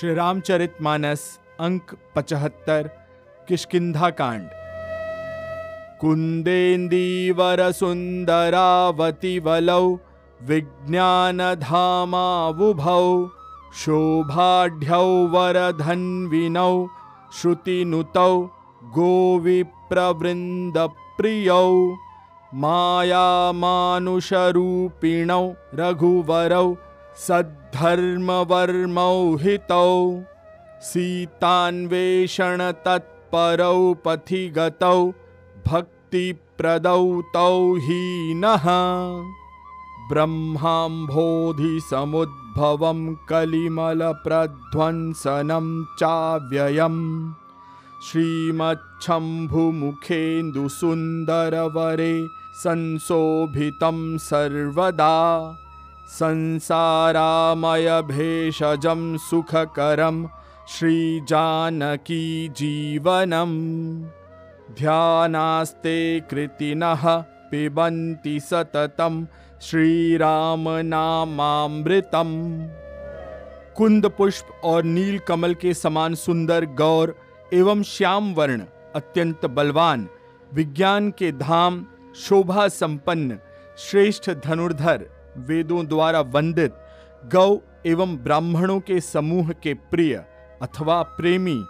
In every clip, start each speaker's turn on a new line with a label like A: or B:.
A: श्री रामचरित मानस अंक पचहत्तर किष्किंधा कांड कुंदेन्दीवर सुंदरावती वलौ विज्ञानधामावुभौ, शोभाढ्यौ वरधन्विनौ, श्रुतिनुतौ, गोविप्रवृन्दप्रियौ, मायामानुषरूपिणौ, रघुवरौ सद्धर्मवर्मौ हितौ सीतान्वेषणतत्परौ पथिगतौ भक्तिप्रदौ तौ हीनः। ब्रह्माम्भोधिसमुद्भवं कलिमलप्रध्वंसनं चाव्ययम्। श्रीमच्छम्भुमुखेन्दुसुन्दरवरे संशोभितं सर्वदा। संसारामयभेषजं सुखकरं श्रीजानकी जीवनम् ध्यानास्ते कृतिनः पिबन्ति सततं श्रीरामनामामृतम्। कुंद पुष्प और नील कमल के समान सुंदर गौर एवं श्याम वर्ण अत्यंत बलवान, विज्ञान के धाम, शोभा संपन्न, श्रेष्ठ धनुर्धर। वेदों द्वारा वंदित, गौ एवं ब्राह्मणों के समूह के प्रिय अथवा प्रेमी,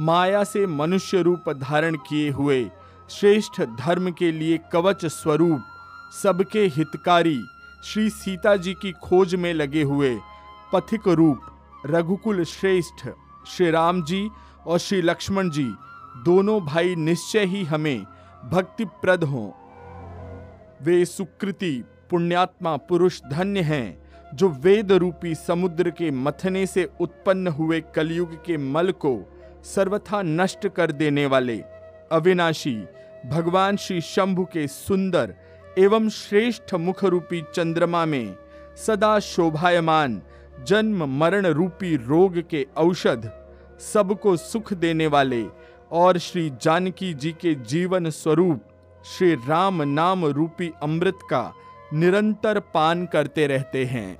A: माया से मनुष्य रूप धारण किए हुए, श्रेष्ठ धर्म के लिए कवच स्वरूप, सबके हितकारी, श्री सीता जी की खोज में लगे हुए, पथिक रूप, रघुकुल श्रेष्ठ, श्री राम जी और श्री लक्ष्मण जी, दोनों भाई निश्चय ही हमें भक्तिप्रद हों। वे सुकृति पुण्यात्मा पुरुष धन्य हैं, जो वेद रूपी समुद्र के मथने से उत्पन्न हुए कलयुग के मल को सर्वथा नष्ट कर देने वाले अविनाशी, भगवान श्री शंभु के सुंदर एवं श्रेष्ठ मुख रूपी चंद्रमा में सदा शोभायमान जन्म मरण रूपी रोग के औषध सबको सुख देने वाले और श्री जानकी जी के जीवन स्वरूप श्री राम नाम रूपी अमृत का निरंतर पान करते रहते हैं।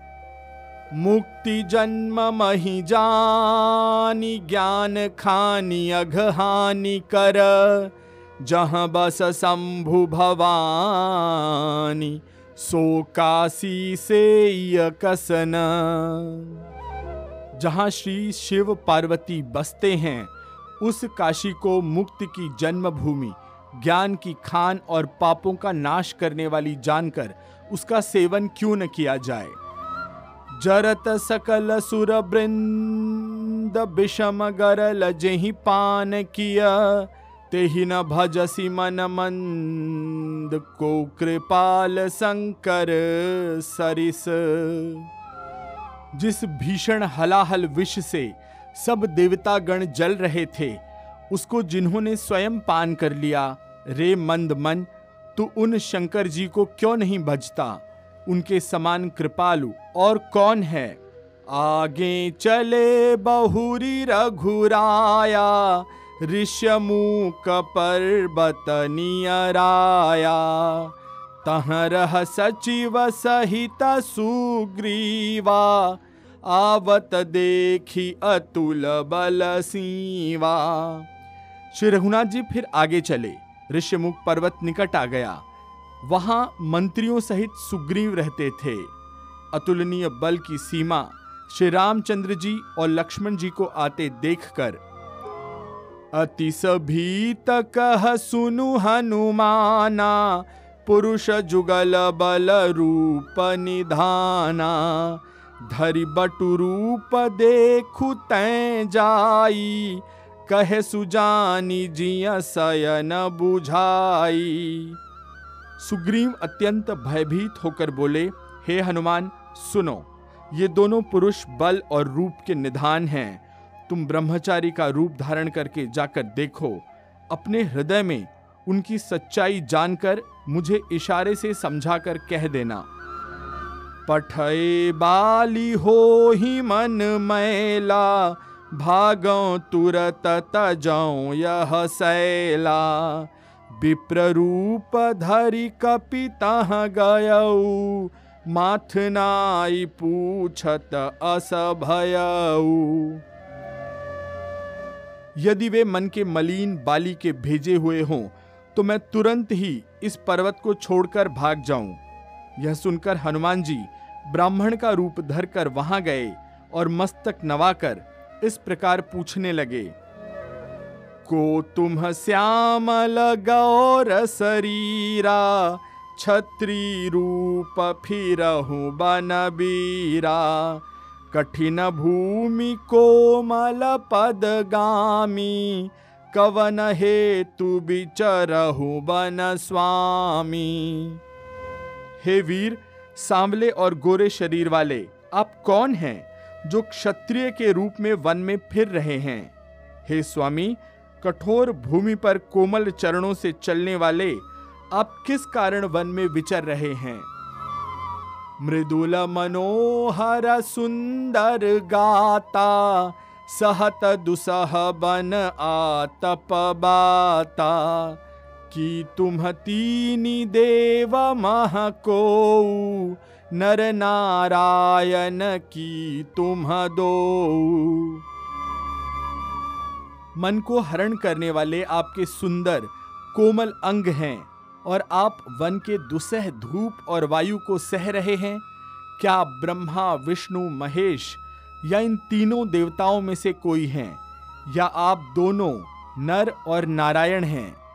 A: मुक्ति जन्म मही जानी, ज्ञान खानी, अघहानि कर। जहाँ बस शंभु भवानी, सो काशी से कसन जहाँ श्री शिव पार्वती बसते हैं, उस काशी को मुक्ति की जन्मभूमि, ज्ञान की खान और पापों का नाश करने वाली जानकर उसका सेवन क्यों न किया जाए? जरत सकल सुर बृंद विषम गरल जेहि पान किया। तेहि न भजसी मन मंद को कृपाल शंकर सरिस। जिस भीषण हलाहल विष से सब देवता गण जल रहे थे, उसको जिन्होंने स्वयं पान कर लिया, रे मंद मन तू उन शंकर जी को क्यों नहीं भजता? उनके समान कृपालु और कौन है? आगे चले बहुरी रघुराया ऋष्यमुख पर्वत नियराया। तह रह सचिव सहित सुग्रीवा, आवत देखी अतुल बल सीवा। श्री रघुनाथ जी फिर आगे चले। ऋषिमुख पर्वत निकट आ गया। वहाँ मंत्रियों सहित सुग्रीव रहते थे। अतुलनीय बल की सीमा श्री रामचंद्र जी और लक्ष्मण जी को आते देखकर अति भीत कह सुनु हनुमाना, पुरुष जुगल बल रूप निधाना, धरि बटु रूप देखु तै जाई कहे सुजानी जिया सयन बुझाई। सुग्रीव अत्यंत भयभीत होकर बोले, हे हनुमान, सुनो, ये दोनों पुरुष बल और रूप के निधान हैं। तुम ब्रह्मचारी का रूप धारण करके जाकर देखो। अपने हृदय में उनकी सच्चाई जानकर मुझे इशारे से समझाकर कह देना। पठय बाली हो ही मन मैला भागो तुरत तजौ यह सैला। विप्र रूप धरि कपितः गयऊ माथ नाई पूछत अस भयऊ यदि वे मन के मलिन बाली के भेजे हुए हों तो मैं तुरंत ही इस पर्वत को छोड़कर भाग जाऊँ। यह सुनकर हनुमान जी ब्राह्मण का रूप धरकर वहाँ गए और मस्तक नवाकर इस प्रकार पूछने लगे, को तुम श्यामल गौर शरीरा, छत्री रूप फिरहु बन बीरा, कठिन भूमि कोमल पद गामी कवन हेतु बिचरहु बन स्वामी? हे वीर, सांवले और गोरे शरीर वाले, आप कौन हैं? जो क्षत्रिय के रूप में वन में फिर रहे हैं। हे स्वामी, कठोर भूमि पर कोमल चरणों से चलने वाले आप किस कारण वन में विचर रहे हैं? मृदुल मनोहर सुंदर गाता, सहत दुसह बन आतप बाता। कि तुम तीनी देव मह को नर नारायण की तुम दो। मन को हरण करने वाले आपके सुंदर, कोमल अंग हैं और आप वन के दुसह धूप और वायु को सह रहे हैं। क्या ब्रह्मा, विष्णु, महेश या इन तीनों देवताओं में से कोई हैं? या आप दोनों नर और नारायण हैं?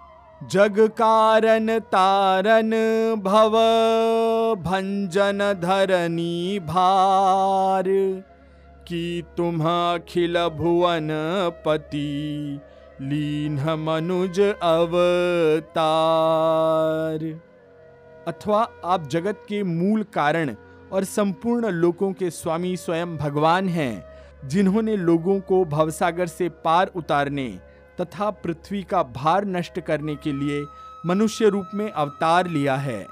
A: जग कारण तारन भव भंजन धरनी भार कि तुम अखिल भुवन पति लीन मनुज अवतार। अथवा आप जगत के मूल कारण और संपूर्ण लोगों के स्वामी स्वयं भगवान हैं, जिन्होंने लोगों को भवसागर से पार उतारने तथा पृथ्वी का भार नष्ट करने के लिए मनुष्य रूप में अवतार लिया है।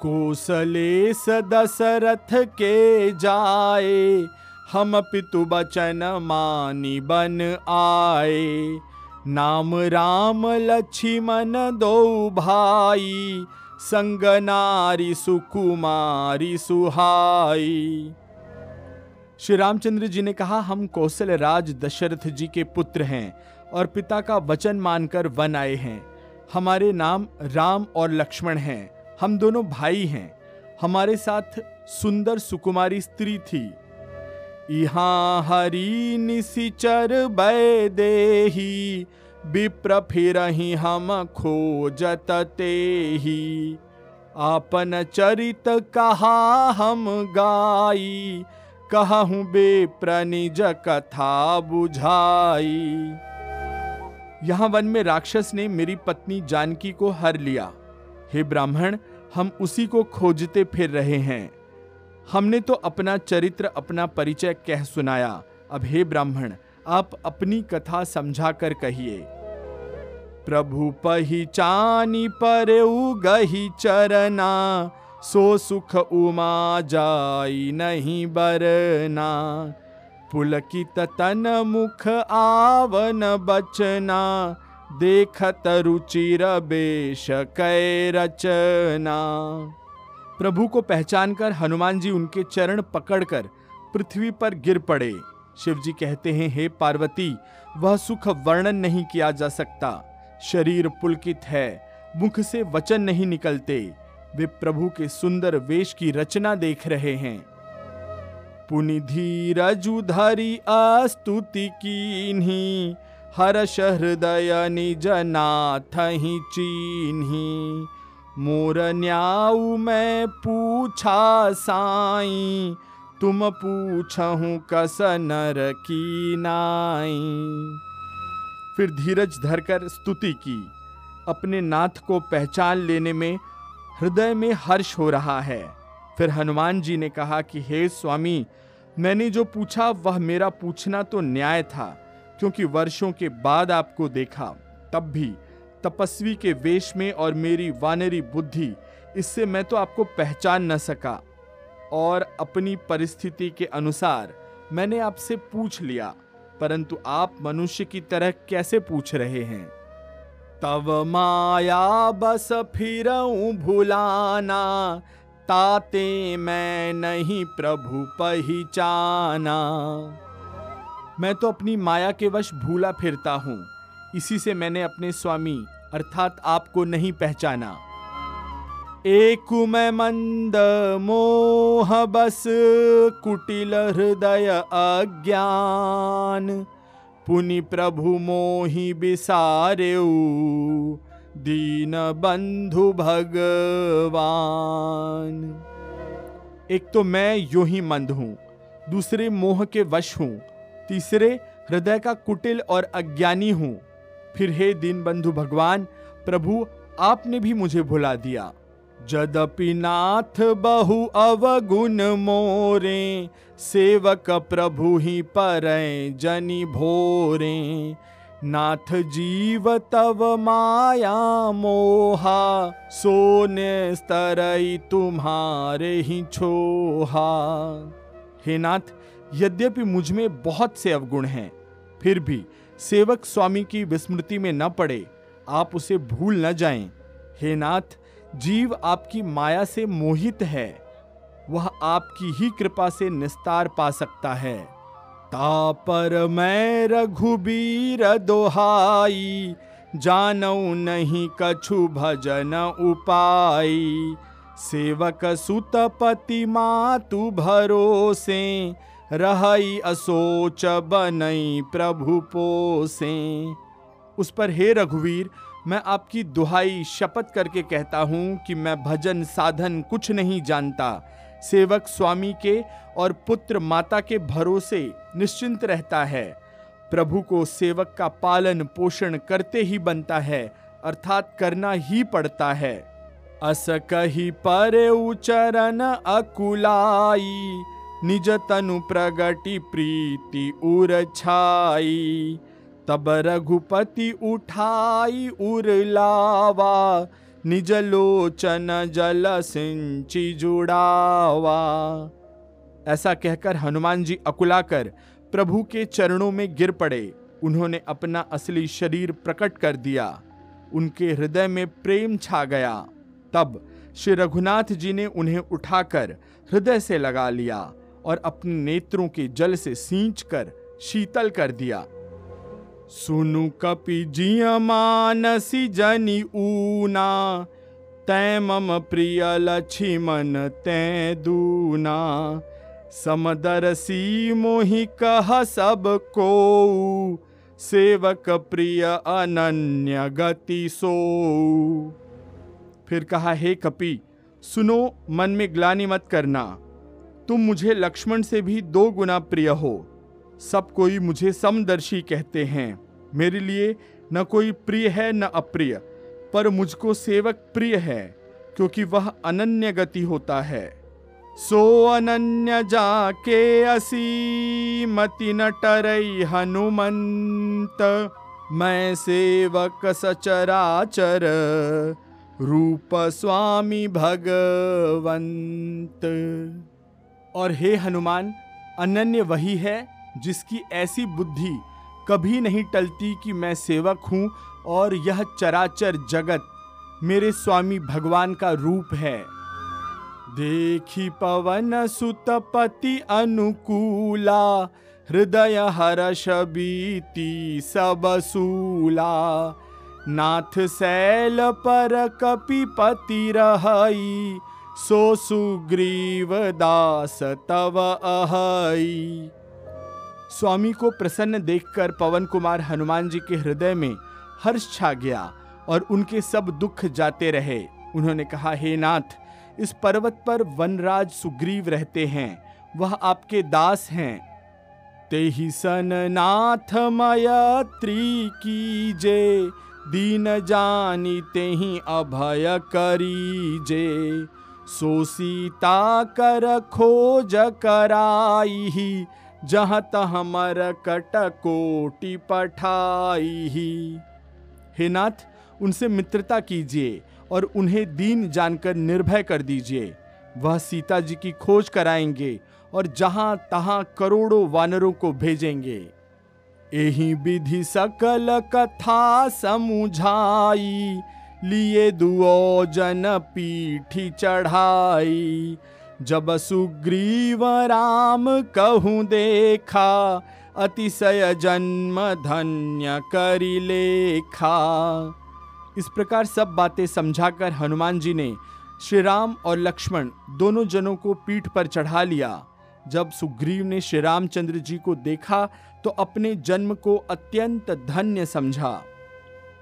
A: कोसले दशरथ के जाए, हम पितु बचन मानी बन आए। नाम राम लक्ष्मण दो भाई, संग नारी सुकुमारी सुहाई। श्री रामचंद्र जी ने कहा, हम कौशल राज दशरथ जी के पुत्र हैं। और पिता का वचन मानकर वन आए हैं। हमारे नाम राम और लक्ष्मण हैं। हम दोनों भाई हैं। हमारे साथ सुंदर सुकुमारी स्त्री थी। यहाँ हरी निशिचर देही, विप्र फिर हम खोजत ही आपन चरित कहा हम गाई, कहूँ बेप्र निज कथा बुझाई। यहाँ वन में राक्षस ने मेरी पत्नी जानकी को हर लिया। हे ब्राह्मण, हम उसी को खोजते फिर रहे हैं। हमने तो अपना चरित्र, अपना परिचय कह सुनाया। अब हे ब्राह्मण, आप अपनी कथा समझा कर कहिए। प्रभु पहिचानी पर गही चरना, सो सुख उमा जाई नहीं बरना। पुलकित तन मुख आवन बचना, देखत रुचिर बेश रचना। प्रभु को पहचान कर हनुमान जी उनके चरण पकड़कर पृथ्वी पर गिर पड़े। शिव जी कहते हैं, हे पार्वती, वह सुख वर्णन नहीं किया जा सकता। शरीर पुलकित है, मुख से वचन नहीं निकलते। वे प्रभु के सुंदर वेश की रचना देख रहे हैं। पुनि अस्तुति कीन्ही हर्ष हृदय निज नाथ ही चीन्ही। मोर न्याऊ मैं पूछा साई, तुम पूछहूँ कस नर की नाई। फिर धीरज धरकर स्तुति की, अपने नाथ को पहचान लेने में हृदय में हर्ष हो रहा है। फिर हनुमान जी ने कहा कि, हे स्वामी मैंने जो पूछा, वह मेरा पूछना तो न्याय था, क्योंकि वर्षों के बाद आपको देखा, तब भी तपस्वी के वेश में और मेरी वानरी बुद्धि, इससे मैं तो आपको पहचान न सका। और अपनी परिस्थिति के अनुसार मैंने आपसे पूछ लिया, परंतु आप मनुष्य की तरह कैसे पूछ रहे हैं? तब माया बस फिर भुलाना ताते मैं नहीं प्रभु पहचाना। मैं तो अपनी माया के वश भूला फिरता हूँ। इसी से मैंने अपने स्वामी, अर्थात आपको नहीं पहचाना। एक मैं मंद मोह, बस कुटिल हृदय अज्ञान। पुनि प्रभु मोहि बिसारे दीन बंधु भगवान। एक तो मैं यो ही मंद हूँ, दूसरे मोह के वश हूँ, तीसरे हृदय का कुटिल और अज्ञानी हूँ। फिर हे दीन बंधु भगवान, प्रभु, आपने भी मुझे भुला दिया। जदपि नाथ बहु अवगुण मोरे, सेवक प्रभु ही पर जनि भोरे। नाथ जीव तव माया मोहा, सोने स्तरई तुम्हारे ही छोहा। हे नाथ, यद्यपि मुझमें बहुत से अवगुण हैं, फिर भी सेवक स्वामी की विस्मृति में न पड़े, आप उसे भूल न जाएँ। हे नाथ, जीव आपकी माया से मोहित है, वह आपकी ही कृपा से निस्तार पा सकता है। तापर मैं रघुबीर दोहाई, जानऊ नहीं कछु भजन उपाई। सेवक सुतपति मातु भरोसे, रहई असोच बनई प्रभु पोसे। उस पर हे रघुवीर, मैं आपकी दुहाई शपथ करके कहता हूँ कि मैं भजन साधन कुछ नहीं जानता। सेवक स्वामी के और पुत्र माता के भरोसे निश्चिंत रहता है। प्रभु को सेवक का पालन पोषण करते ही बनता है, अर्थात करना ही पड़ता है। अस कही पर उचरण अकुलाई, निज तनु प्रगति प्रीति उर छाई। तब रघुपति उठाई उर लावा निज लोचन जल सिंची जुड़ावा। ऐसा कहकर हनुमान जी अकुलाकर प्रभु के चरणों में गिर पड़े। उन्होंने अपना असली शरीर प्रकट कर दिया। उनके हृदय में प्रेम छा गया। तब श्री रघुनाथ जी ने उन्हें उठाकर हृदय से लगा लिया और अपने नेत्रों के जल से सींच कर शीतल कर दिया। सुनु कपि जिय मानसी जनी ऊना, तै मम प्रिय लक्ष्मण तै दूना। समदरसी मोहि कह सबको सेवक प्रिय अनन्य गति सो फिर कहा, हे कपि, सुनो, मन में ग्लानि मत करना। तुम मुझे लक्ष्मण से भी दो गुना प्रिय हो। सब कोई मुझे समदर्शी कहते हैं। मेरे लिए न कोई प्रिय है, न अप्रिय, पर मुझको सेवक प्रिय है, क्योंकि वह अनन्य गति होता है। सो अनन्य जाके असी मति न टरई हनुमंत, मैं सेवक सचराचर, रूप स्वामी भगवंत। और हे हनुमान, अनन्य वही है जिसकी ऐसी बुद्धि कभी नहीं टलती कि मैं सेवक हूँ और यह चराचर जगत मेरे स्वामी भगवान का रूप है। देखी पवन सुतपति अनुकूला, हृदय हर्ष बीती सब सूला। नाथ सैल पर कपिपति रहई, सो सुग्रीव दास तव अहई। स्वामी को प्रसन्न देखकर पवन कुमार हनुमान जी के हृदय में हर्ष छा गया और उनके सब दुख जाते रहे। उन्होंने कहा, हे नाथ, इस पर्वत पर वनराज सुग्रीव रहते हैं। वह आपके दास हैं। ते ही सन नाथ मयत्री कीजे, दीन जानी ते ही अभय करी जे सो सीता कर खोज कराई ही जहाँ तह कट कोटि पठाई ही। हे नाथ, उनसे मित्रता कीजिए और उन्हें दीन जानकर निर्भय कर दीजिए। वह सीता जी की खोज कराएँगे और जहाँ तहां करोड़ों वानरों को भेजेंगे। यही विधि सकल कथा समुझाई, लिए दुओ जन पीठी चढ़ाई। जब सुग्रीव राम कहूँ देखा, अतिशय जन्म धन्य करी लेखा। इस प्रकार सब बातें समझाकर हनुमान जी ने श्री राम और लक्ष्मण दोनों जनों को पीठ पर चढ़ा लिया। जब सुग्रीव ने श्री रामचंद्र जी को देखा तो अपने जन्म को अत्यंत धन्य समझा।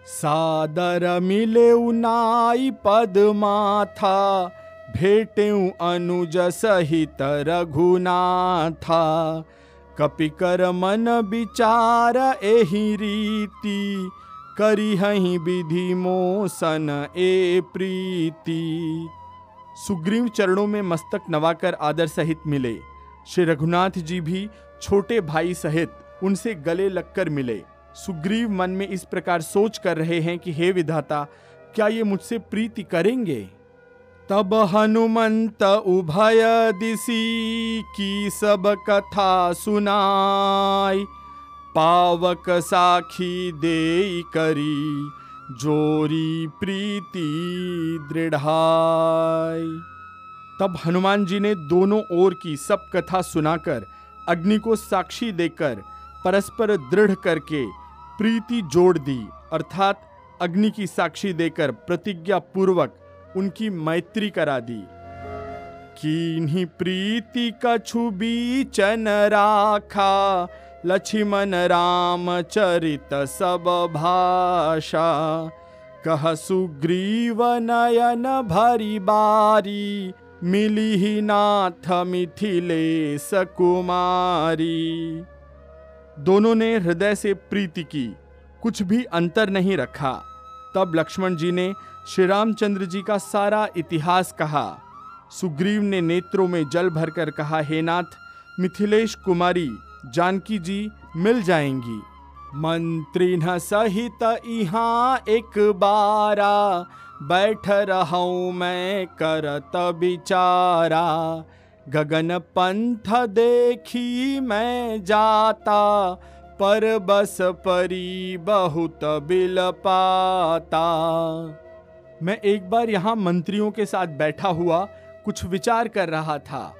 A: सादर मिले उनाई पद माथा भेटे अनुज सहित रघुनाथा। कपिकर मन विचार एहि रीति करी विधि मोसन ए प्रीति। सुग्रीव चरणों में मस्तक नवाकर आदर सहित मिले। श्री रघुनाथ जी भी छोटे भाई सहित उनसे गले लगकर मिले। सुग्रीव मन में इस प्रकार सोच कर रहे हैं कि, हे विधाता, क्या ये मुझसे प्रीति करेंगे? तब हनुमंत उभय दिशी की सब कथा सुनाई। पावक साखी दे करी, जोरी प्रीति दृढ़ाई। तब हनुमान जी ने दोनों ओर की सब कथा सुनाकर, अग्नि को साक्षी देकर, परस्पर दृढ़ करके प्रीति जोड़ दी, अर्थात अग्नि की साक्षी देकर प्रतिज्ञा पूर्वक उनकी मैत्री करा दी। कीन्ही प्रीति कछु बीचन राखा, लक्ष्मण राम चरित सब भाषा। कह सुग्रीव नयन भरी बारी, मिली ही नाथ मिथिलेश कुमारी। दोनों ने हृदय से प्रीति की, कुछ भी अंतर नहीं रखा। तब लक्ष्मण जी ने श्री रामचंद्र जी का सारा इतिहास कहा। सुग्रीव ने नेत्रों में जल भरकर कहा, हे नाथ, मिथिलेश कुमारी, जानकी जी मिल जाएँगी। मंत्री न सहित यहाँ एक बारा, बैठ रहा मैं, करत बिचारा। गगन पंथ देखी मैं जाता, पर बस परी बहुत बिल पाता। मैं एक बार यहाँ मंत्रियों के साथ बैठा हुआ कुछ विचार कर रहा था।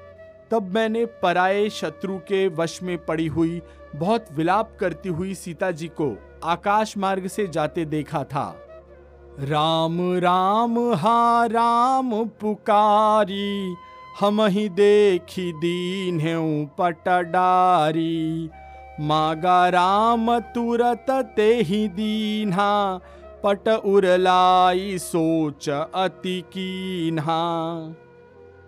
A: तब मैंने पराये शत्रु के वश में पड़ी हुई बहुत विलाप करती हुई सीता जी को आकाश मार्ग से जाते देखा था। राम राम, हा, राम पुकारी, हम ही देखी दीन पटडारी। मागा राम तुरत ते ही दीन्हा पट उरलाई सोच अति कीन्हा।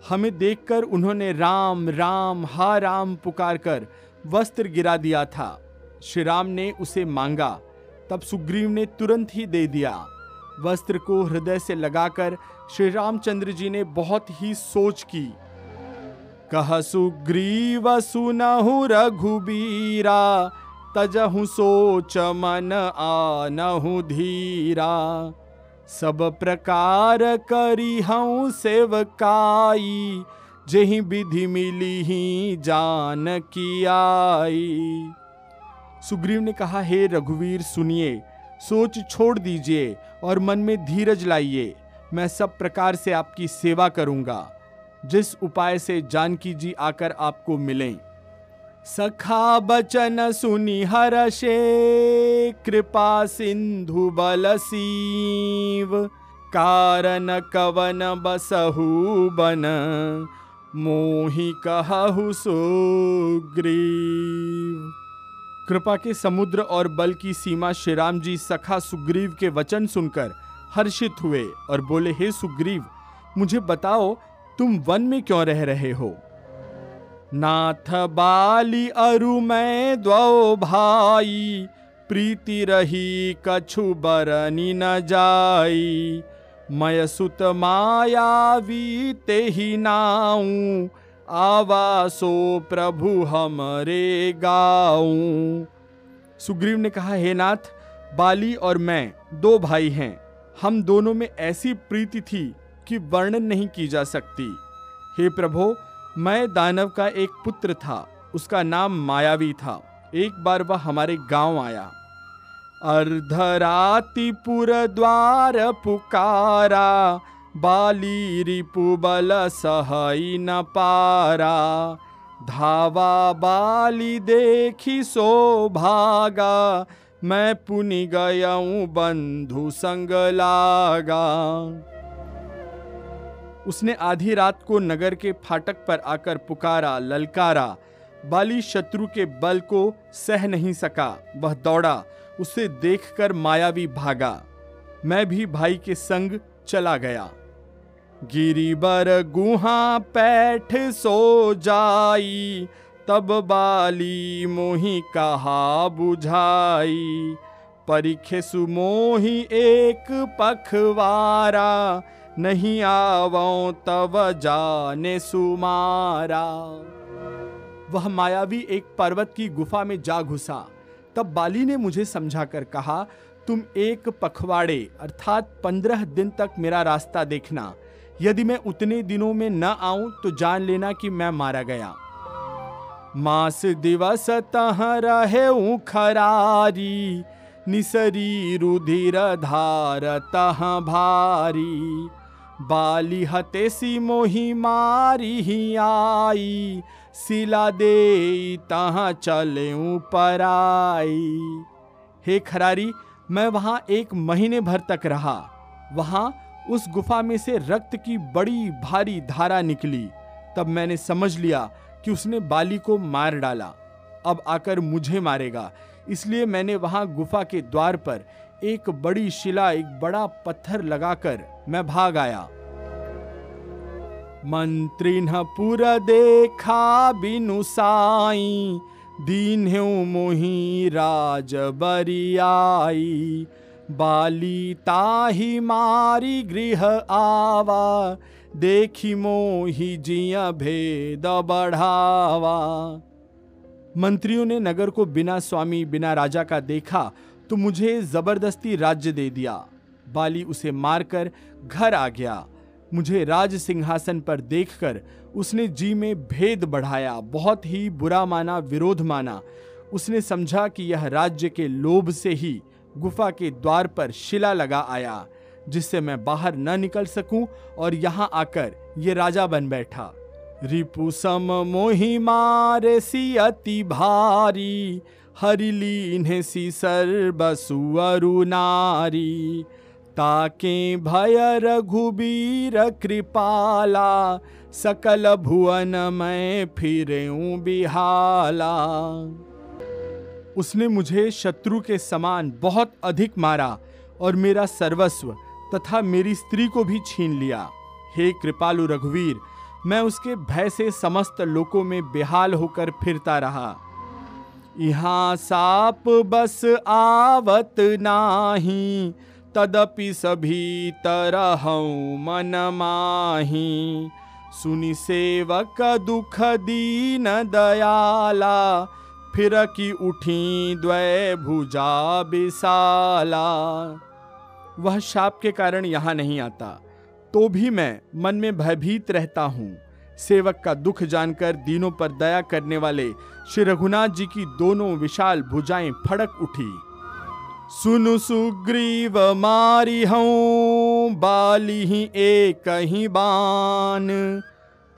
A: हमें देखकर उन्होंने राम राम, हा राम पुकार कर वस्त्र गिरा दिया था। श्री राम ने उसे मांगा। तब सुग्रीव ने तुरंत ही दे दिया। वस्त्र को हृदय से लगाकर श्री रामचंद्र जी ने बहुत ही सोच की। कह सुग्रीव, सुनहु रघुबीरा तजहु सोच मन आनहु धीरा। सब प्रकार करी हूँ सेवकाई, जही विधि मिली ही जान की आई। सुग्रीव ने कहा, हे रघुवीर, सुनिए, सोच छोड़ दीजिए और मन में धीरज लाइए। मैं सब प्रकार से आपकी सेवा करूँगा। जिस उपाय से जानकी जी आकर आपको मिलें सखा बचन सुनि हर्षे कृपा सिंधु बल सीव। कारण कवन बसहु बन, मोहि कहु सुग्रीव। कृपा के समुद्र और बल की सीमा श्री राम जी सखा सुग्रीव के वचन सुनकर हर्षित हुए और बोले, हे सुग्रीव, मुझे बताओ, तुम वन में क्यों रह रहे हो? नाथ बाली अरु मैं द्वो भाई, प्रीति रही कछु बरनी न जाई। मय सुत मायावी ते ही नाऊ, आवासो प्रभु हमरे गाऊ। सुग्रीव ने कहा, हे नाथ, बाली और मैं दो भाई हैं। हम दोनों में ऐसी प्रीति थी कि वर्णन नहीं की जा सकती। हे प्रभु मैं दानव का एक पुत्र था, उसका नाम मायावी था। एक बार वह हमारे गाँव आया। अर्धरातिपुर द्वार पुकारा बाली रिपु बल सहई न पारा। धावा बाली देखी सो भागा, मैं पुनि गयऊँ बंधु संग लागा। उसने आधी रात को नगर के फाटक पर आकर पुकारा, ललकारा। बाली शत्रु के बल को सह नहीं सका। वह दौड़ा, उसे देखकर मायावी भागा। मैं भी भाई के संग चला गया। गिरी बर गुहा पैठ सो जाई, तब बाली मोही कहा बुझाई। परिखे सुमोही एक पखवारा नहीं आवो तब जाने सुमारा। वह मायावी एक पर्वत की गुफा में जा घुसा। तब बाली ने मुझे समझा कर कहा, तुम एक पखवाड़े, अर्थात पंद्रह दिन तक मेरा रास्ता देखना। यदि मैं उतने दिनों में न आऊँ तो जान लेना कि मैं मारा गया। मास दिवस तह रहे खरारी, निसरी रुधिर धार तह भारी। बाली हते सी मोही मारी ही आई, सिला दे तहाँ चले ऊपर आई। हे खरारी, मैं वहाँ एक महीने भर तक रहा। वहाँ उस गुफा में से रक्त की बड़ी भारी धारा निकली। तब मैंने समझ लिया कि उसने बाली को मार डाला। अब आकर मुझे मारेगा। इसलिए मैंने वहाँ गुफा के द्वार पर एक बड़ी शिला, एक बड़ा पत्थर लगाकर मैं भाग आया। मंत्री पुर देखा, बिनु साई। दीन मोही राज बरियाई। बाली ताही मारी गृह आवा। देखी मोही जिया भेद बढ़ावा। मंत्रियों ने नगर को बिना स्वामी, बिना राजा का देखा तो मुझे ज़बरदस्ती राज्य दे दिया। बाली उसे मारकर घर आ गया। मुझे राज सिंहासन पर देखकर उसने जी में भेद बढ़ाया, बहुत ही बुरा माना, विरोध माना। उसने समझा कि यह राज्य के लोभ से ही गुफा के द्वार पर शिला लगा आया, जिससे मैं बाहर न निकल सकूँ और यहाँ आकर ये राजा बन बैठा। रिपु सम मारे सी अति भारी हरिलीन सी सर्वसु अरु नारी। ताके भय रघुबीर कृपाला, सकल भुवन में फिरे बिहाला। उसने मुझे शत्रु के समान बहुत अधिक मारा और मेरा सर्वस्व तथा मेरी स्त्री को भी छीन लिया। हे कृपालु रघुवीर, मैं उसके भय से समस्त लोकों में बेहाल होकर फिरता रहा। यहाँ साप बस आवत नाही तदपि सभी तरह मन माही सुनि सेवक दुख दीन दयाला फिर की उठी द्वय भुजा बिसाला वह शाप के कारण यहाँ नहीं आता तो भी मैं मन में भयभीत रहता हूँ। सेवक का दुख जानकर दीनों पर दया करने वाले श्री रघुनाथ जी की दोनों विशाल भुजाएँ फड़क उठी। सुनु सुग्रीव मारी हूँ, बाली ही एक ही बान।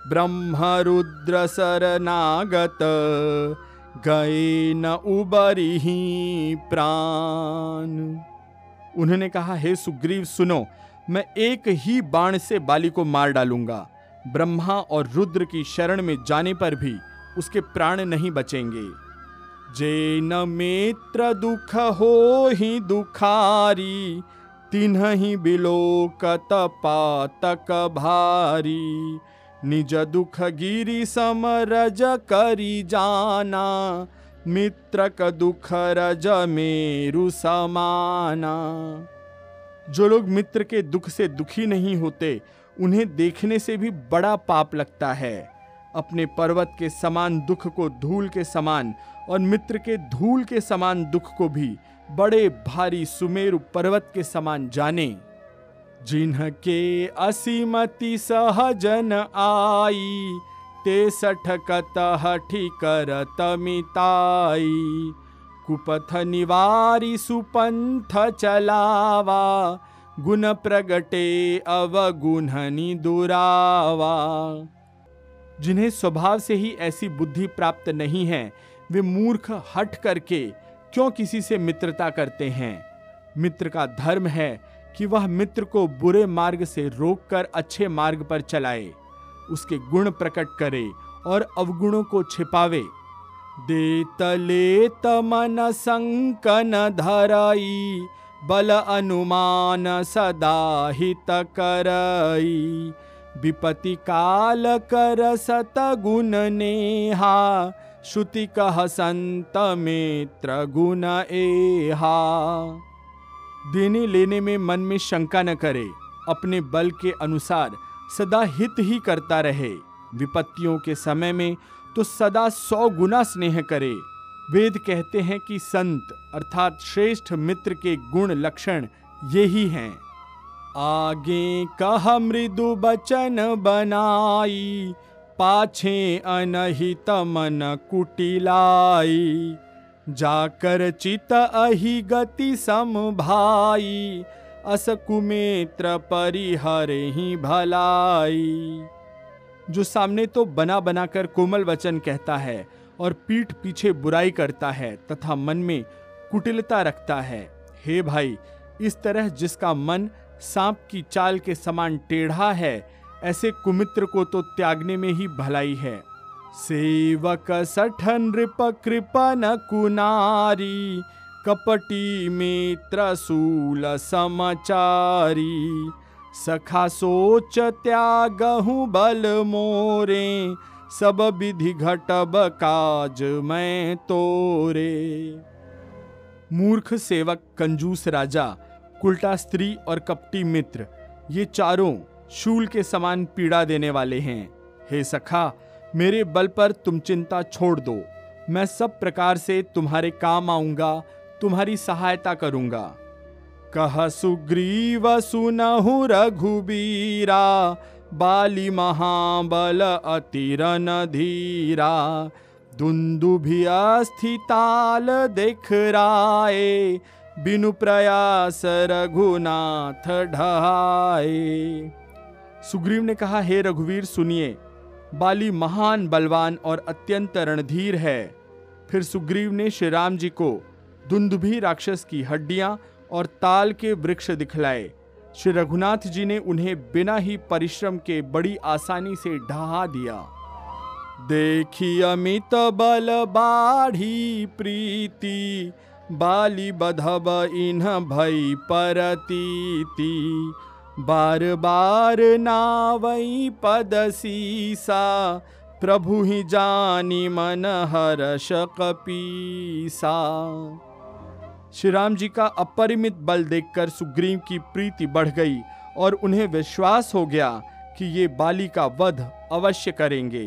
A: ब्रह्म रुद्र नागत गए न उबरी ही प्राण। उन्होंने कहा, हे सुग्रीव, सुनो, मैं एक ही बाण से बाली को मार डालूँगा। ब्रह्मा और रुद्र की शरण में जाने पर भी उसके प्राण नहीं बचेंगे। जे न मित्र दुख हो ही दुखारी तिन्ह ही बिलो कत पातक भारी। निज दुख गिरी समरज करी जाना मित्र का दुख रज मेरु समाना। जो लोग मित्र के दुख से दुखी नहीं होते, उन्हें देखने से भी बड़ा पाप लगता है। अपने पर्वत के समान दुख को धूल के समान और मित्र के धूल के समान दुख को भी बड़े भारी सुमेरु पर्वत के समान जाने। जिन्ह के असीमति सहजन आई ते सठकत हठी करत मिताई। कुपथ निवारी सुपंथ चलावा, गुण प्रगटे अवगुणनी दुरावा। जिन्हें स्वभाव से ही ऐसी बुद्धि प्राप्त नहीं है वे मूर्ख हट करके क्यों किसी से मित्रता करते हैं? मित्र का धर्म है कि वह मित्र को बुरे मार्ग से रोककर अच्छे मार्ग पर चलाए, उसके गुण प्रकट करे और अवगुणों को छिपावे। देतले तमन संकन धराई, बल अनुमान सदा हित करई। विपति काल कर सत गुण नेहा श्रुति कह संत मित्र गुण एहा। देने लेने में मन में शंका न करे, अपने बल के अनुसार सदा हित ही करता रहे। विपत्तियों के समय में तो सदा सौ गुना स्नेह करे। वेद कहते हैं कि संत अर्थात श्रेष्ठ मित्र के गुण लक्षण ये ही हैं। आगे कह मृदु बचन बनाई पाछे अनहित मन कुटिलाई, जाकर चित अहि गति सम भाई अस कुमेत्र परिहर ही भलाई। जो सामने तो बना बनाकर कोमल वचन कहता है और पीठ पीछे बुराई करता है तथा मन में कुटिलता रखता है। हे भाई, इस तरह जिसका मन सांप की चाल के समान टेढ़ा है ऐसे कुमित्र को तो त्यागने में ही भलाई है। सेवक सठ नृप कृपन कुनारी, कपटी मित्र सूल समाचारी। सखा सोच त्यागहु बल मोरे, सब विधि घटब काज मैं तोरे। मूर्ख सेवक, कंजूस राजा, कुलटा स्त्री और कपटी मित्र, ये चारों शूल के समान पीड़ा देने वाले हैं। हे सखा, मेरे बल पर तुम चिंता छोड़ दो। मैं सब प्रकार से तुम्हारे काम आऊँगा, तुम्हारी सहायता करूँगा। कह सुग्रीव सुनहु रघुबीरा, बाली महाबल अतिरन धीरा। दुंदुभि अस्थिताल देख राए बिनु प्रयास रघुनाथ ढहाए। सुग्रीव ने कहा, हे रघुवीर, सुनिए। बाली महान, बलवान और अत्यंत रणधीर है। फिर सुग्रीव ने श्री राम जी को दुंदुभी राक्षस की हड्डियाँ और ताल के वृक्ष दिखलाए। श्री रघुनाथ जी ने उन्हें बिना ही परिश्रम के बड़ी आसानी से ढहा दिया। देखी अमित बल बाढ़ी प्रीति, बाली बधब इन्ह भई परतीति। बार बार नावई पद सीसा, प्रभु ही जानी मन हर्ष कपीसा श्री राम जी का अपरिमित बल देखकर सुग्रीव की प्रीति बढ़ गई और उन्हें विश्वास हो गया कि ये बाली का वध अवश्य करेंगे।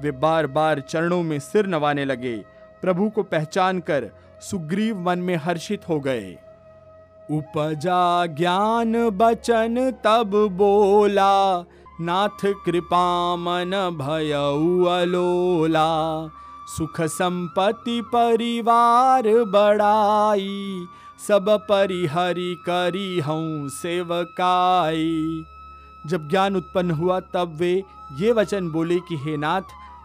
A: वे बार बार चरणों में सिर नवाने लगे। प्रभु को पहचान कर सुग्रीव मन में हर्षित हो गए। उपजा ज्ञान बचन तब बोला। नाथ कृपा मन भय अलोला। सुख संपत्ति परिवार बड़ाई। सब परिहरि करी हूँ सेवकाई। जब ज्ञान उत्पन्न हुआ तब वे ये वचन बोले कि, हे नाथ,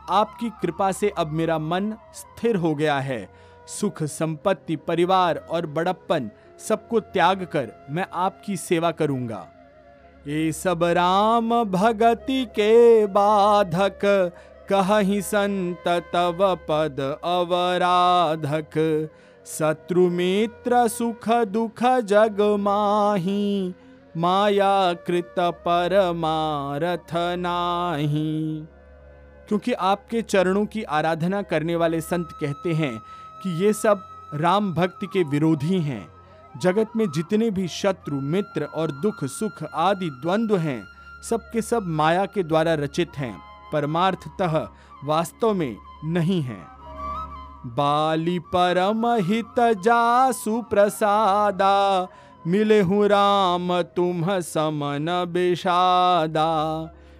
A: आपकी कृपा से अब मेरा मन स्थिर हो गया है। सुख संपत्ति परिवार और बड़प्पन सबको त्याग कर मैं आपकी सेवा करूँगा। ये सब राम भगति के बाधक, कहीं संत तव पद अवराधक। शत्रु मित्र सुख दुख जग माही माया कृत परमारथ नाही। क्योंकि आपके चरणों की आराधना करने वाले संत कहते हैं कि ये सब राम भक्ति के विरोधी हैं। जगत में जितने भी शत्रु, मित्र और दुख, सुख आदि द्वंद्व हैं सब के सब माया के द्वारा रचित हैं परमार्थतः वास्तव में नहीं हैं। बाली परम हित जासु प्रसादा, मिले हूँ राम तुम समन बेषादा।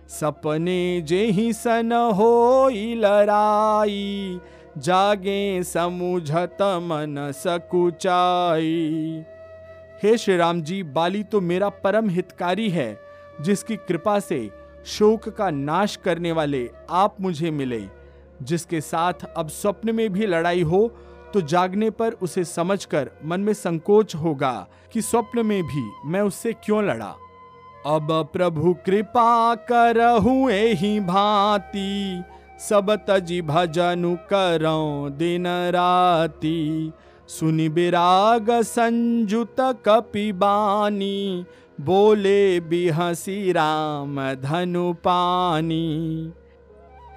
A: सपने जे ही सन हो लड़ाई जागे समुझत मन सकुचाई। हे श्री राम जी, बाली तो मेरा परम हितकारी है, जिसकी कृपा से शोक का नाश करने वाले आप मुझे मिले। जिसके साथ अब स्वप्न में भी लड़ाई हो तो जागने पर उसे समझकर मन में संकोच होगा कि स्वप्न में भी मैं उससे क्यों लड़ा। अब प्रभु कृपा करहूँ ही भांति। सब तजी भजनु करो दिन राती सुनि विराग संजुत कपि बानी, बोले बिहसी राम धनु पानी।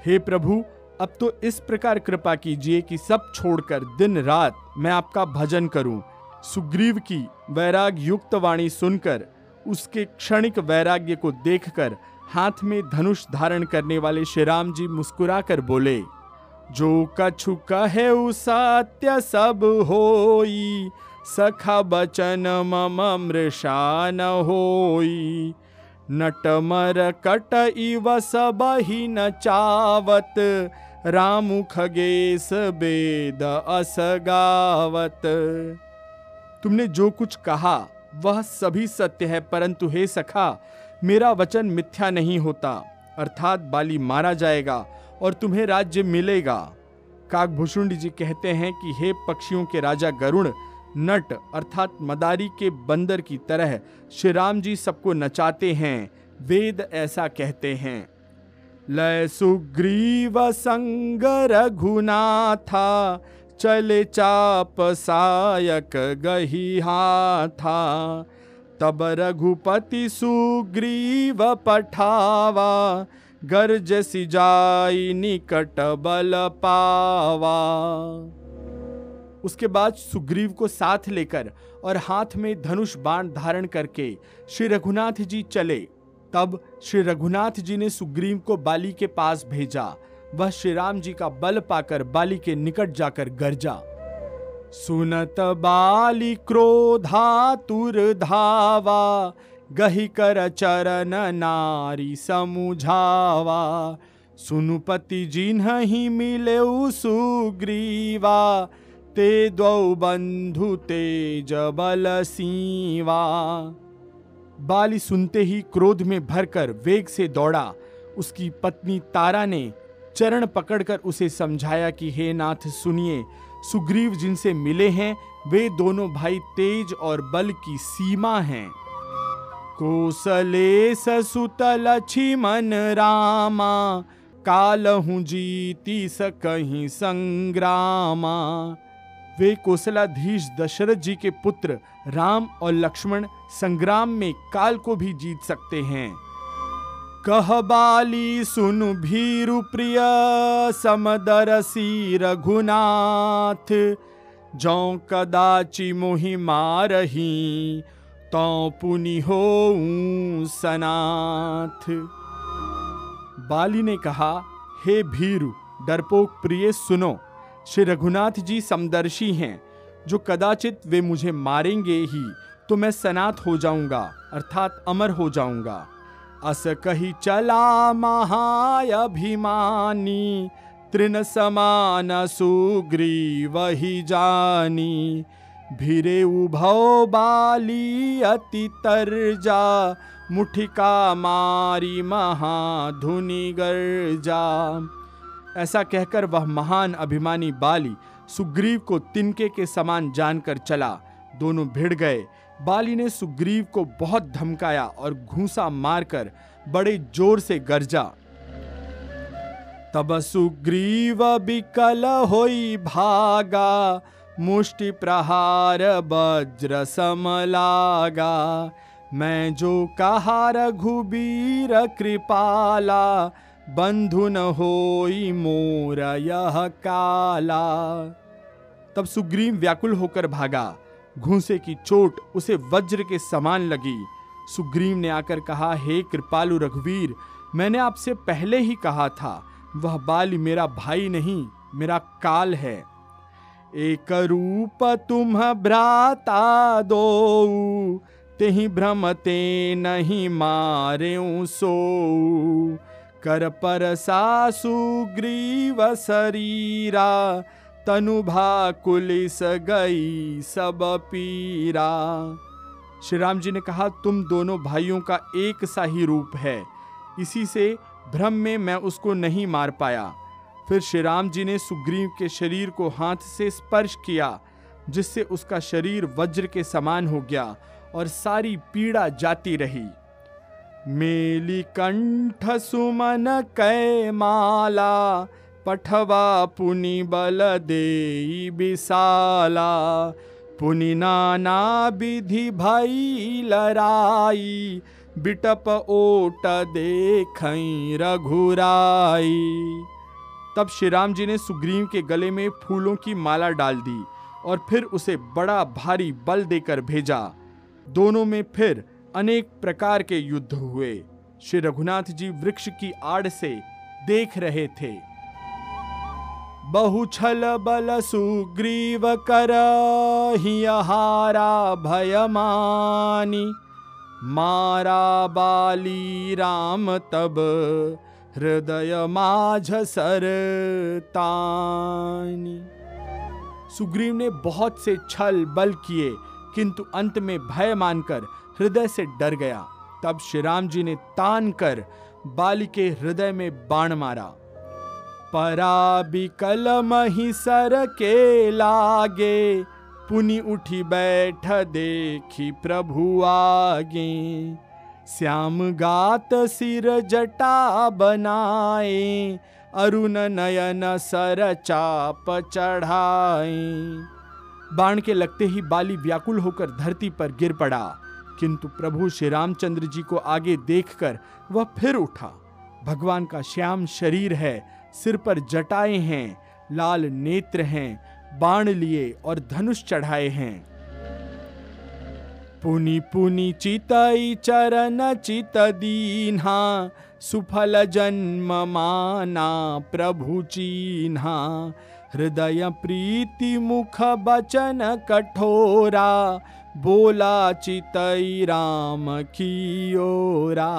A: हे प्रभु, अब तो इस प्रकार कृपा कीजिए कि सब छोड़कर दिन रात मैं आपका भजन करूँ। सुग्रीव की वैराग युक्त वाणी सुनकर, उसके क्षणिक वैराग्य को देखकर हाथ में धनुष धारण करने वाले श्री राम जी मुस्कुरा कर बोले, जो कछु कहे सत्य सब होई, सखा बचन मम मृषा न होई नटमर कट इव सब ही न चावत, रामु खगेश वेद असगावत तुमने जो कुछ कहा, वह सभी सत्य है, परंतु हे सखा मेरा वचन मिथ्या नहीं होता, अर्थात बाली मारा जाएगा और तुम्हें राज्य मिलेगा। काकभूषुंड जी कहते हैं कि हे पक्षियों के राजा गरुण, नट अर्थात मदारी के बंदर की तरह श्री राम जी सबको नचाते हैं, वेद ऐसा कहते हैं। लय सुग्रीव संग रघुनाथा, चले चाप सायक गही हाथा तब रघुपति सुग्रीव पठावा, गर्ज सिजाई निकट बल पावा। उसके बाद सुग्रीव को साथ लेकर और हाथ में धनुष बाण धारण करके श्री रघुनाथ जी चले। तब श्री रघुनाथ जी ने सुग्रीव को बाली के पास भेजा। वह श्री राम जी का बल पाकर बाली के निकट जाकर गरजा। सुनत बाली क्रोधातुर धावा गही कर चरण नारी समुझावा। सुनुपति जिन्ह ही मिले सुग्रीवा, ते द्वौ बंधु तेज बल सीवा। बाली सुनते ही क्रोध में भरकर वेग से दौड़ा। उसकी पत्नी तारा ने चरण पकड़कर उसे समझाया कि, हे नाथ, सुनिए सुग्रीव जिनसे मिले हैं, वे दोनों भाई तेज और बल की सीमा हैं। कोसले ससुतल मन रामा, कालहु जीती सकहीं संग्रामा। वे कोसलाधीश दशरथ जी के पुत्र राम और लक्ष्मण संग्राम में काल को भी जीत सकते हैं। कह बाली सुन भीरु प्रिय समदरसी रघुनाथ। जौ कदाचि मोहि मारही तो पुनि हो सनाथ। बाली ने कहा, हे भीरु, डरपोक प्रिय, सुनो। श्री रघुनाथ जी समदर्शी हैं। जो कदाचित वे मुझे मारेंगे ही तो मैं सनात हो जाऊँगा, अर्थात अमर हो जाऊँगा। अस कही चला महाभिमानी तृण समान सुग्री वही जानी भिरे उभौ बाली अति तरजा मुठिका मारी महाधुनि गर्जा ऐसा कहकर वह महान अभिमानी बाली सुग्रीव को तिनके के समान जानकर चला। दोनों भिड़ गए। बाली ने सुग्रीव को बहुत धमकाया और घूसा मारकर बड़े ज़ोर से गरजा। तब सुग्रीव बिकल होई भागा, मुष्टि प्रहार वज्र समलागा मैं जो कहा रघुबीर कृपाला, बंधु न होई मोर यह काला। तब सुग्रीव व्याकुल होकर भागा। घूसे की चोट उसे वज्र के समान लगी। सुग्रीव ने आकर कहा, हे कृपालु रघुवीर, मैंने आपसे पहले ही कहा था, वह बाल मेरा भाई नहीं, मेरा काल है। एक रूप तुम भ्राता दो तेहि भ्रमते नहीं मारे सो कर पर सासु ग्रीव शरीरा तनु भा कुलिस गई सब पीरा। श्री राम जी ने कहा, तुम दोनों भाइयों का एक सा ही रूप है। इसी से भ्रम में मैं उसको नहीं मार पाया। फिर श्री राम जी ने सुग्रीव के शरीर को हाथ से स्पर्श किया, जिससे उसका शरीर वज्र के समान हो गया और सारी पीड़ा जाती रही। मेली कंठ सुमन कै माला पठवा पुनि बल दे विशाला पुनि नाना विधि भई लराई बिटप ओट देख रघुराई। तब श्री राम जी ने सुग्रीव के गले में फूलों की माला डाल दी और फिर उसे बड़ा भारी बल देकर भेजा। दोनों में फिर अनेक प्रकार के युद्ध हुए। श्री रघुनाथ जी वृक्ष की आड़ से देख रहे थे। बहुछल बल सुग्रीव कर हारा भयमानी। मारा बाली राम तब हृदय माझ सर तानी सुग्रीव ने बहुत से छल बल किए, किंतु अंत में भय मानकर हृदय से डर गया। तब श्री राम जी ने तान कर बाली के हृदय में बाण मारा। परा बिकल मही सर के लागे, पुनि उठी बैठ देखी प्रभु आगे। श्याम गात सिर जटा बनाए, अरुण नयन सर चाप चढ़ाए। बाण के लगते ही बाली व्याकुल होकर धरती पर गिर पड़ा, किंतु प्रभु श्री रामचंद्र जी को आगे देखकर वह फिर उठा। भगवान का श्याम शरीर है सिर पर जटाए हैं, लाल नेत्र हैं, बाण लिए और धनुष चढ़ाए हैं। पुनि पुनि चितई चरण चित दीन्हा, सुफल जन्म माना प्रभु चीन्हा। हृदय प्रीति मुख बचन कठोरा, बोला चितई राम की ओरा।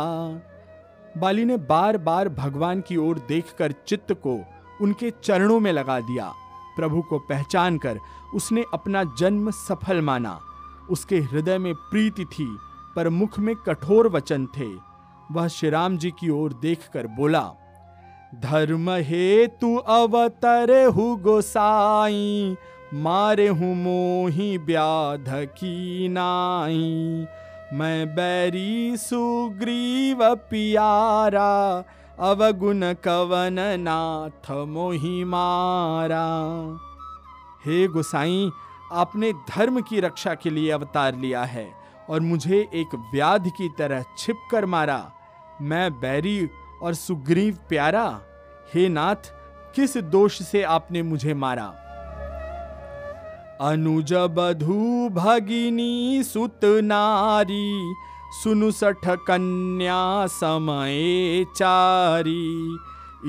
A: बाली ने बार बार भगवान की ओर देखकर चित्त को उनके चरणों में लगा दिया। प्रभु को पहचान कर उसने अपना जन्म सफल माना। उसके हृदय में प्रीति थी, पर मुख में कठोर वचन थे। वह श्री राम जी की ओर देखकर बोला, धर्म हेतु अवतर हु गोसाई, मारे हूँ मोही व्याध की नाई। मैं बैरी सुग्रीव पियारा, अवगुण कवन नाथ मोही मारा। हे गोसाई, आपने धर्म की रक्षा के लिए अवतार लिया है और मुझे एक व्याध की तरह छिप कर मारा। मैं बैरी और सुग्रीव प्यारा, हे नाथ, किस दोष से आपने मुझे मारा? अनुज बधु भगिनी सुत नारी, सुनु सठ कन्या समय चारी।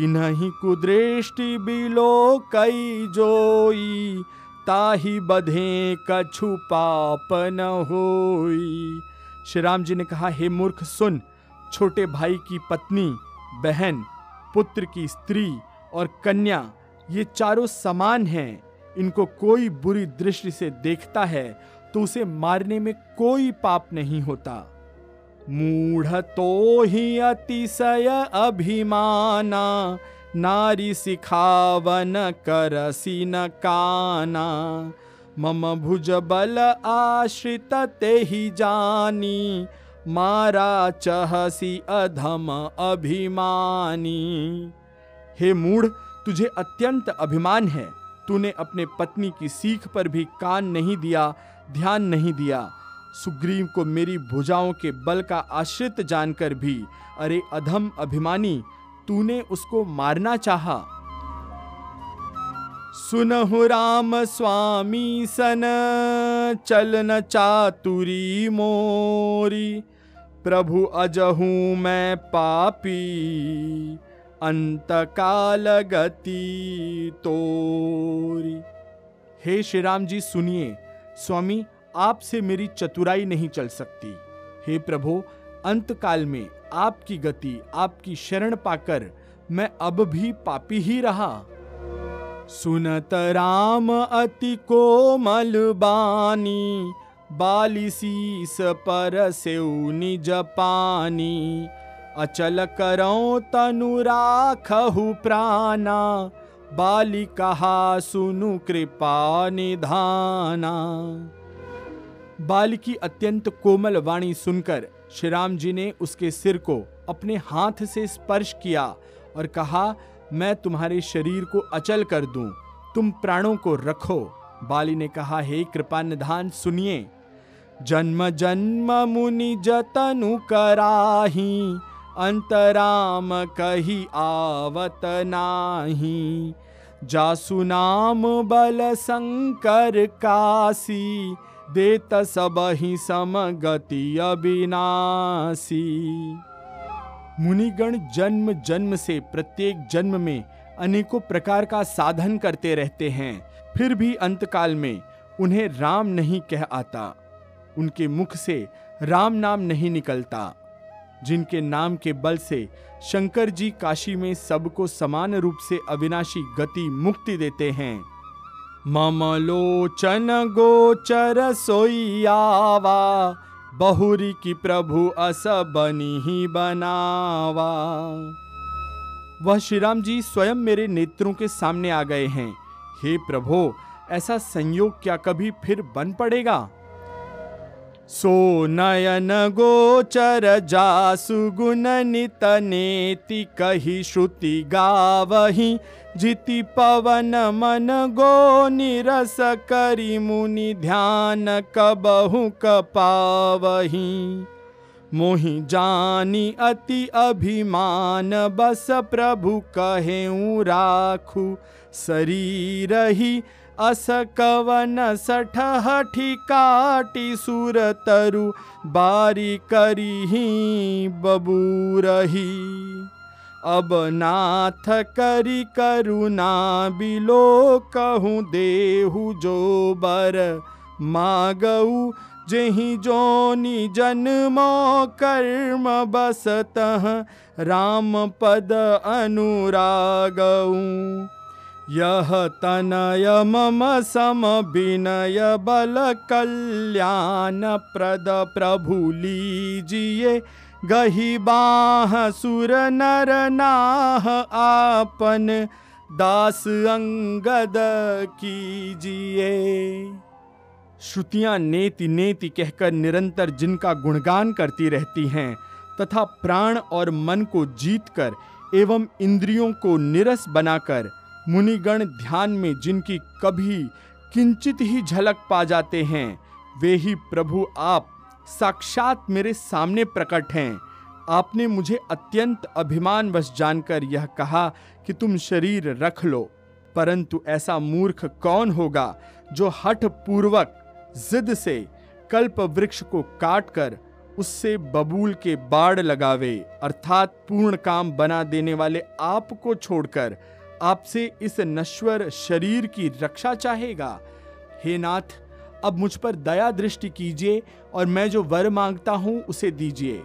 A: इन्हीं कुदृष्टि बिलो कई जोई, ताही बधे कछु पाप न होई। श्री राम जी ने कहा, हे मूर्ख, सुन, छोटे भाई की पत्नी, बहन, पुत्र की स्त्री और कन्या, ये चारों समान हैं। इनको कोई बुरी दृष्टि से देखता है तो उसे मारने में कोई पाप नहीं होता। मूढ़ तो ही अतिशय अभिमाना, नारी सिखावन करसी न काना। मम भुज बल आश्रित ते ही जानी, मारा चहसी अधम अभिमानी। हे मूढ़, तुझे अत्यंत अभिमान है। तूने अपने पत्नी की सीख पर भी कान नहीं दिया, ध्यान नहीं दिया। सुग्रीव को मेरी भुजाओं के बल का आश्रित जानकर भी, अरे अधम अभिमानी, तूने उसको मारना चाहा। सुनहु राम स्वामी सन चलन चातुरी मोरी, प्रभु अजहू मैं पापी। अंत काल गति तोरी हे श्री राम जी सुनिए, स्वामी, आपसे मेरी चतुराई नहीं चल सकती। हे प्रभु अंत काल में आपकी गति, आपकी शरण पाकर मैं अब भी पापी ही रहा। सुनत राम अति कोमल बानी बाली शीस पर से निज पानी। अचल करो तनु राखहु प्राणा बाली कहा सुनु कृपा निधाना। बाल की अत्यंत कोमल वाणी सुनकर श्री राम जी ने उसके सिर को अपने हाथ से स्पर्श किया और कहा, मैं तुम्हारे शरीर को अचल कर दूँ, तुम प्राणों को रखो। बाली ने कहा, हे कृपा निधान सुनिए। जन्म जन्म मुनि जतनु कराही अंतराम कही आवत नाही। जासु नाम बल शंकर काशी, देत सब ही समगति अविनाशी। मुनिगण जन्म जन्म से प्रत्येक जन्म में अनेकों प्रकार का साधन करते रहते हैं। फिर भी अंतकाल में उन्हें राम नहीं कह आता। उनके मुख से राम नाम नहीं निकलता। जिनके नाम के बल से शंकर जी काशी में सबको समान रूप से अविनाशी गति मुक्ति देते हैं। मम लोचन गोचर सोईयावा बहुरी की प्रभु अस बनी ही बनावा। वह श्री राम जी स्वयं मेरे नेत्रों के सामने आ गए हैं। हे प्रभो, ऐसा संयोग क्या कभी फिर बन पड़ेगा? सो नयन गोचर जासु गुण नित नेति कही श्रुति गावही, जिति पवन मन गो निरस करी मुनि ध्यान कबहु कपावही। मोहि जानी अति अभिमान, बस प्रभु कहे राखू शरीर ही अस कवन सठ काटी सुर तरु बारी करी बबूरही अब नाथ करी करुणा बिलो कहूँ देहु जो बर मागऊ, जेहि जोनि जन्मो कर्म बसतः राम पद अनुरागऊ। यह तनय मम सम विनय बल कल्याण प्रद प्रभु लीजिए गही बाह सुर नर नाह आपन, दास अंगद कीजिए श्रुतियाँ नेति नेति कहकर निरंतर जिनका गुणगान करती रहती हैं, तथा प्राण और मन को जीतकर एवं इंद्रियों को निरस बनाकर मुनिगण ध्यान में जिनकी कभी किंचित ही झलक पा जाते हैं, वे ही प्रभु आप साक्षात मेरे सामने प्रकट हैं। आपने मुझे अत्यंत अभिमानवश जानकर यह कहा कि तुम शरीर रख लो, परंतु ऐसा मूर्ख कौन होगा जो हठ पूर्वक जिद से कल्प वृक्ष को काटकर उससे बबूल के बाढ़ लगावे, अर्थात पूर्ण काम बना देने वाले आप को छोड़कर आपसे इस नश्वर शरीर की रक्षा चाहेगा। हे नाथ, अब मुझ पर दया दृष्टि कीजिए और मैं जो वर माँगता हूँ उसे दीजिए।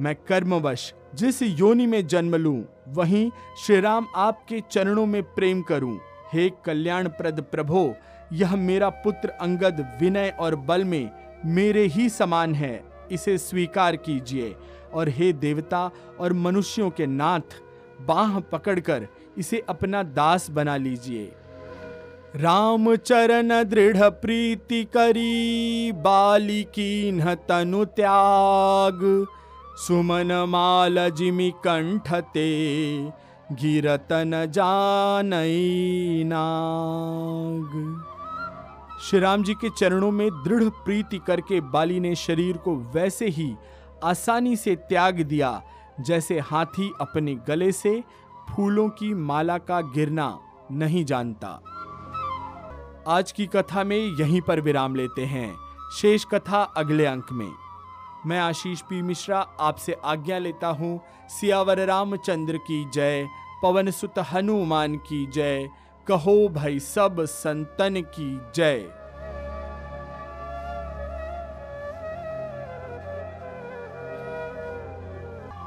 A: मैं कर्मवश जिस योनि में जन्म लूँ, वहीं श्री राम आपके चरणों में प्रेम करूँ। हे कल्याण प्रद प्रभो, यह मेरा पुत्र अंगद विनय और बल में मेरे ही समान है। इसे स्वीकार कीजिए। और हे देवता और मनुष्यों के नाथ, बाह पकड़कर इसे अपना दास बना लीजिए। राम चरण दृढ़ प्रीति करी, बाली की तनु त्याग। सुमन माल जिमि कंठते गिरतन जान नाग। श्री राम जी के चरणों में दृढ़ प्रीति करके बाली ने शरीर को वैसे ही आसानी से त्याग दिया, जैसे हाथी अपने गले से फूलों की माला का गिरना नहीं जानता। आज की कथा में यहीं पर विराम लेते हैं। शेष कथा अगले अंक में। मैं आशीष पी मिश्रा आपसे आज्ञा लेता हूँ। सियावर रामचंद्र की जय, पवन सुत हनुमान की जय, कहो भाई सब संतन की जय।